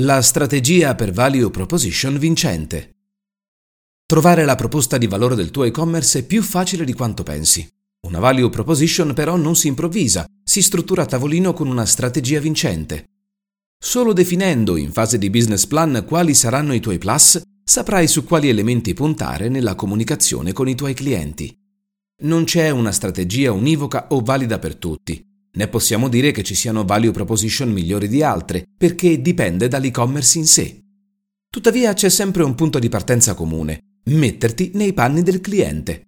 La strategia per value proposition vincente. Trovare la proposta di valore del tuo e-commerce è più facile di quanto pensi. Una value proposition però non si improvvisa, si struttura a tavolino con una strategia vincente. Solo definendo in fase di business plan quali saranno i tuoi plus, saprai su quali elementi puntare nella comunicazione con i tuoi clienti. Non c'è una strategia univoca o valida per tutti, né possiamo dire che ci siano value proposition migliori di altre, perché dipende dall'e-commerce in sé. Tuttavia c'è sempre un punto di partenza comune, metterti nei panni del cliente.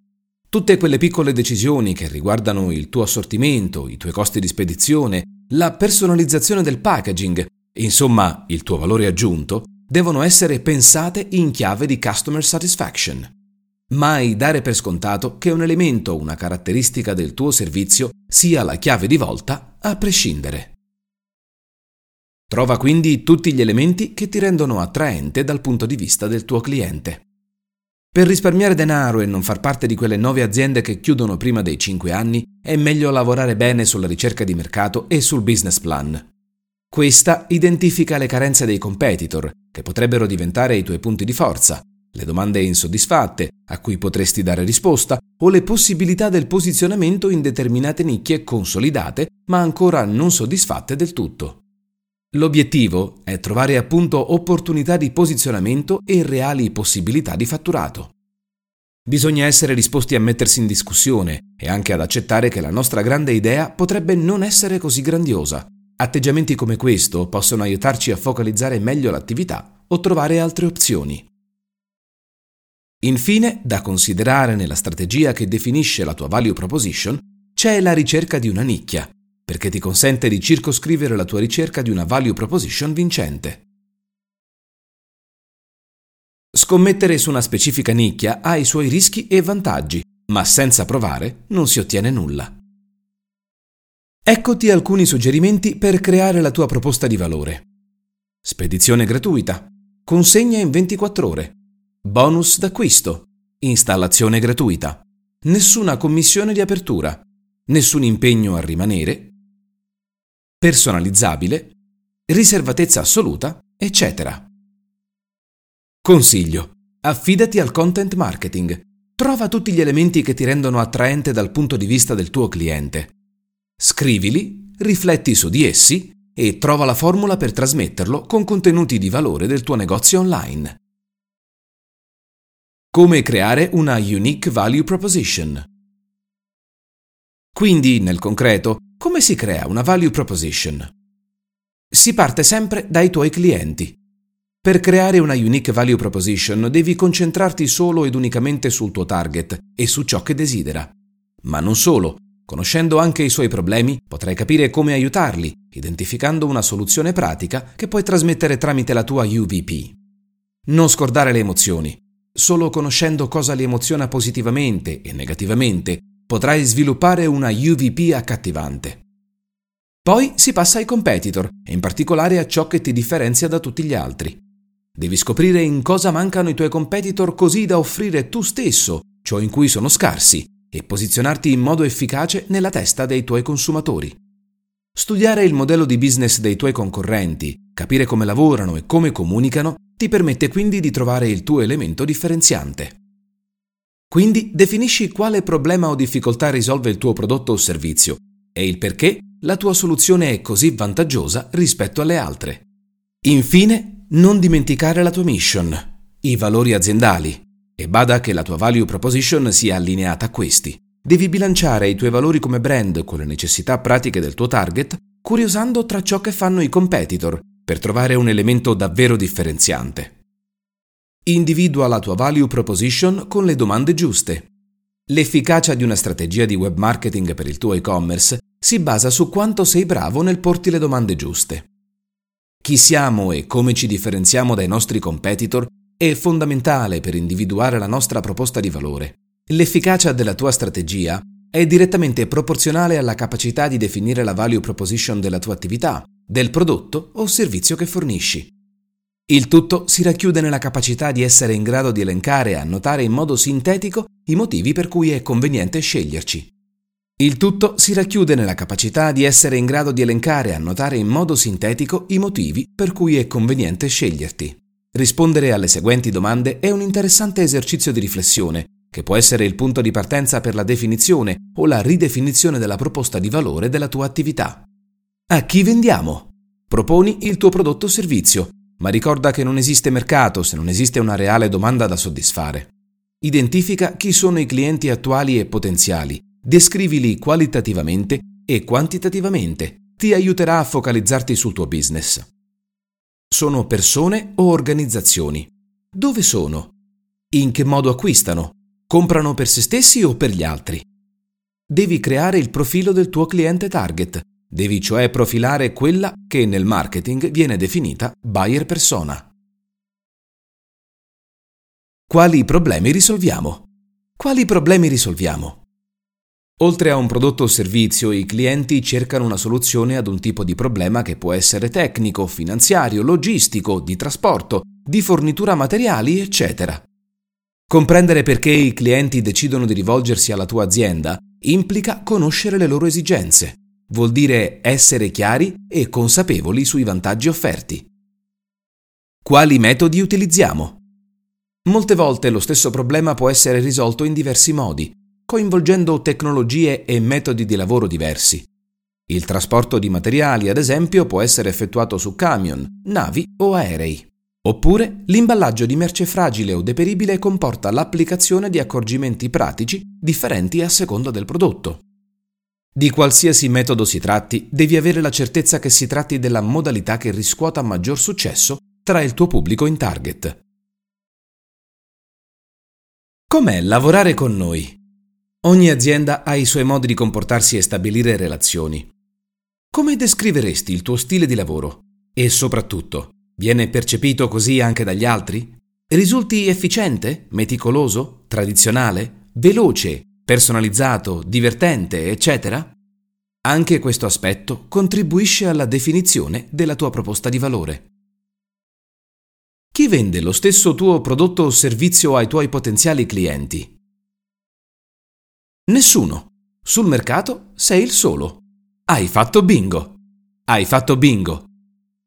Tutte quelle piccole decisioni che riguardano il tuo assortimento, i tuoi costi di spedizione, la personalizzazione del packaging, insomma il tuo valore aggiunto, devono essere pensate in chiave di customer satisfaction. Mai dare per scontato che un elemento una caratteristica del tuo servizio sia la chiave di volta a prescindere. Trova quindi tutti gli elementi che ti rendono attraente dal punto di vista del tuo cliente. Per risparmiare denaro e non far parte di quelle nuove aziende che chiudono prima dei 5 anni, è meglio lavorare bene sulla ricerca di mercato e sul business plan. Questa identifica le carenze dei competitor, che potrebbero diventare i tuoi punti di forza, le domande insoddisfatte a cui potresti dare risposta o le possibilità del posizionamento in determinate nicchie consolidate ma ancora non soddisfatte del tutto. L'obiettivo è trovare appunto opportunità di posizionamento e reali possibilità di fatturato. Bisogna essere disposti a mettersi in discussione e anche ad accettare che la nostra grande idea potrebbe non essere così grandiosa. Atteggiamenti come questo possono aiutarci a focalizzare meglio l'attività o trovare altre opzioni. Infine, da considerare nella strategia che definisce la tua value proposition, c'è la ricerca di una nicchia, perché ti consente di circoscrivere la tua ricerca di una value proposition vincente. Scommettere su una specifica nicchia ha i suoi rischi e vantaggi, ma senza provare non si ottiene nulla. Eccoti alcuni suggerimenti per creare la tua proposta di valore. Spedizione gratuita. Consegna in 24 ore. Bonus d'acquisto. Installazione gratuita. Nessuna commissione di apertura. Nessun impegno a rimanere. Personalizzabile. Riservatezza assoluta, eccetera. Consiglio. Affidati al content marketing. Trova tutti gli elementi che ti rendono attraente dal punto di vista del tuo cliente. Scrivili, rifletti su di essi e trova la formula per trasmetterlo con contenuti di valore del tuo negozio online. Come creare una Unique Value Proposition. Quindi, nel concreto, come si crea una Value Proposition? Si parte sempre dai tuoi clienti. Per creare una Unique Value Proposition devi concentrarti solo ed unicamente sul tuo target e su ciò che desidera. Ma non solo, conoscendo anche i suoi problemi, potrai capire come aiutarli, identificando una soluzione pratica che puoi trasmettere tramite la tua UVP. Non scordare le emozioni. Solo conoscendo cosa li emoziona positivamente e negativamente potrai sviluppare una UVP accattivante. Poi si passa ai competitor e in particolare a ciò che ti differenzia da tutti gli altri. Devi scoprire in cosa mancano i tuoi competitor così da offrire tu stesso ciò in cui sono scarsi e posizionarti in modo efficace nella testa dei tuoi consumatori. Studiare il modello di business dei tuoi concorrenti, capire come lavorano e come comunicano ti permette quindi di trovare il tuo elemento differenziante. Quindi definisci quale problema o difficoltà risolve il tuo prodotto o servizio e il perché la tua soluzione è così vantaggiosa rispetto alle altre. Infine, non dimenticare la tua mission, i valori aziendali, e bada che la tua value proposition sia allineata a questi. Devi bilanciare i tuoi valori come brand con le necessità pratiche del tuo target, curiosando tra ciò che fanno i competitor per trovare un elemento davvero differenziante. Individua la tua value proposition con le domande giuste. L'efficacia di una strategia di web marketing per il tuo e-commerce si basa su quanto sei bravo nel porti le domande giuste. Chi siamo e come ci differenziamo dai nostri competitor è fondamentale per individuare la nostra proposta di valore. L'efficacia della tua strategia è direttamente proporzionale alla capacità di definire la value proposition della tua attività del prodotto o servizio che fornisci. Il tutto si racchiude nella capacità di essere in grado di elencare e annotare in modo sintetico i motivi per cui è conveniente sceglierci. Il tutto si racchiude nella capacità di essere in grado di elencare e annotare in modo sintetico i motivi per cui è conveniente sceglierti. Rispondere alle seguenti domande è un interessante esercizio di riflessione, che può essere il punto di partenza per la definizione o la ridefinizione della proposta di valore della tua attività. A chi vendiamo? Proponi il tuo prodotto o servizio, ma ricorda che non esiste mercato se non esiste una reale domanda da soddisfare. Identifica chi sono i clienti attuali e potenziali Descrivili qualitativamente e quantitativamente. Ti aiuterà a focalizzarti sul tuo business. Sono persone o organizzazioni? Dove sono? In che modo acquistano? Comprano per se stessi o per gli altri? Devi creare il profilo del tuo cliente target. Devi cioè profilare quella che nel marketing viene definita buyer persona. Quali problemi risolviamo? Quali problemi risolviamo? Oltre a un prodotto o servizio, i clienti cercano una soluzione ad un tipo di problema che può essere tecnico, finanziario, logistico, di trasporto, di fornitura materiali, eccetera. Comprendere perché i clienti decidono di rivolgersi alla tua azienda implica conoscere le loro esigenze. Vuol dire essere chiari e consapevoli sui vantaggi offerti. Quali metodi utilizziamo? Molte volte lo stesso problema può essere risolto in diversi modi, coinvolgendo tecnologie e metodi di lavoro diversi. Il trasporto di materiali, ad esempio, può essere effettuato su camion, navi o aerei. Oppure l'imballaggio di merce fragile o deperibile comporta l'applicazione di accorgimenti pratici differenti a seconda del prodotto. Di qualsiasi metodo si tratti, devi avere la certezza che si tratti della modalità che riscuota maggior successo tra il tuo pubblico in target. Com'è lavorare con noi? Ogni azienda ha i suoi modi di comportarsi e stabilire relazioni. Come descriveresti il tuo stile di lavoro? E soprattutto, viene percepito così anche dagli altri? Risulti efficiente, meticoloso, tradizionale, veloce, personalizzato, divertente, eccetera? Anche questo aspetto contribuisce alla definizione della tua proposta di valore. Chi vende lo stesso tuo prodotto o servizio ai tuoi potenziali clienti? Nessuno. Sul mercato sei il solo. Hai fatto bingo. Hai fatto bingo.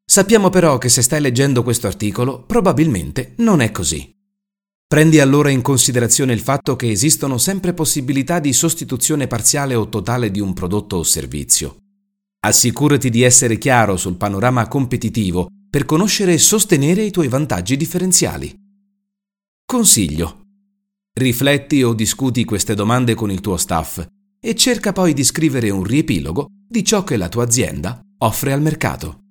Sappiamo però che se stai leggendo questo articolo probabilmente non è così. Prendi allora in considerazione il fatto che esistono sempre possibilità di sostituzione parziale o totale di un prodotto o servizio. Assicurati di essere chiaro sul panorama competitivo per conoscere e sostenere i tuoi vantaggi differenziali. Consiglio. Rifletti o discuti queste domande con il tuo staff e cerca poi di scrivere un riepilogo di ciò che la tua azienda offre al mercato.